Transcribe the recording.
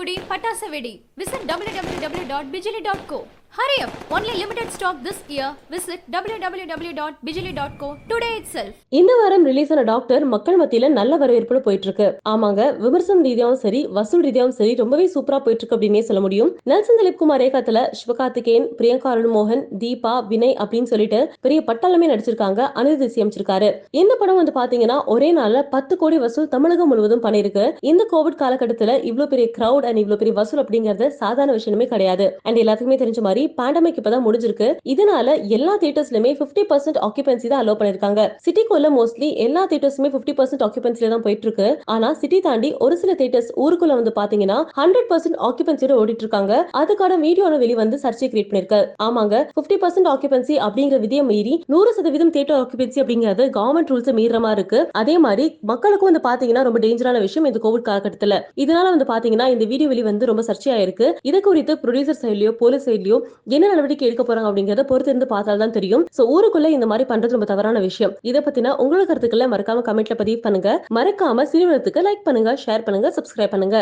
புடி பட்டாசு வெடி visit www.bijili.co Hurry up! Only limited stock this year. Visit www.bijili.co today itself. இந்த வாரம் ரிலீஸ் ஆன டாக்டர் மக்கள் மத்தியில நல்ல வரவேற்பு போயிட்டு இருக்கு ஆமாங்க விமர்சனம் ரீதியாவும் சரி வசூல் ரீதியாவும் சரி ரொம்பவே சூப்பரா போயிட்டு இருக்கு அப்படின்னே சொல்ல முடியும் நெல்சன் திலீப் குமார் ஏகத்துல சிவகார்த்திகேயன் பிரியங்கா மோகன் தீபா வினய் அப்படின்னு சொல்லிட்டு பெரிய பட்டாளமே நடிச்சிருக்காங்க அனிருத் இசையமைச்சிருக்காரு இந்த படம் வந்து பாத்தீங்கன்னா ஒரே நாள்ல பத்து கோடி வசூல் தமிழகம் முழுவதும் பண்ணிருக்கு இந்த கோவிட் காலகட்டத்துல இவ்வளவு பெரிய கிரவுட் அண்ட் இவ்ளோ பெரிய வசூல் அப்படிங்கறது சாதாரண விஷயமே கிடையாது அண்ட் எல்லாத்துக்குமே தெரிஞ்ச மாதிரி பேண்டமிக் இப்பதான் முடிஞ்சிருக்கு. இதனால எல்லா தியேட்டர்ஸ்லயுமே 50% பர்சன்ட் ஆக்குபென்சி தான் அலோ பண்ணிருக்காங்க. சிட்டிக்குள்ள மோஸ்ட்லி எல்லா தியேட்டர்ஸுமே 50% பர்சன்ட் ஆக்குபென்சில தான் போயிட்டு இருக்கு ஆனா சிட்டி தாண்டி ஒரு சில தியேட்டர்ஸ் ஊருக்குள்ள வந்து பாத்தீங்கன்னா ஹண்ட்ரட் பர்சன்ட் ஆக்குபென்சியோட ஓடிட்டு இருக்காங்க அதுக்கான வீடியோ வெளி வந்து சர்ச்சை கிரியேட் பண்ணிருக்கு. ஆமாங்க 50% பர்சன்ட் ஆக்குபென்சி அப்படிங்கிற விதியை மீறி நூறு சதவீதம் தியேட்டர் ஆக்குபென்சி அப்படிங்கிறது கவர்மெண்ட் ரூல்ஸ் மீற மாதிரி இருக்கு. அதே மாதிரி மக்களுக்கும் வந்து பாத்தீங்கன்னா ரொம்ப டேஞ்சரான விஷயம் இந்த கோவிட் காலகட்டத்துல. இதனால வந்து பாத்தீங்கன்னா இந்த வீடியோ வெளி வந்து ரொம்ப சர்ச்சையா இருக்கு இது குறித்து ப்ரொடியூசர் சைட்லயோ போலீஸ் சைட்லயோ என்ன நடவடிக்கை எடுக்க போறாங்க அப்படிங்கறத பொறுத்து இருந்து பார்த்தால்தான் தெரியும். சோ ஊருக்குள்ள இந்த மாதிரி பண்றது ரொம்ப தவறான விஷயம். இதை பத்தின உங்களோட கருத்துக்களை மறக்காம கமெண்ட்ல பதிவு பண்ணுங்க. மறக்காம சிறுவனத்துக்கு லைக் பண்ணுங்க ஷேர் பண்ணுங்க சப்ஸ்கிரைப் பண்ணுங்க.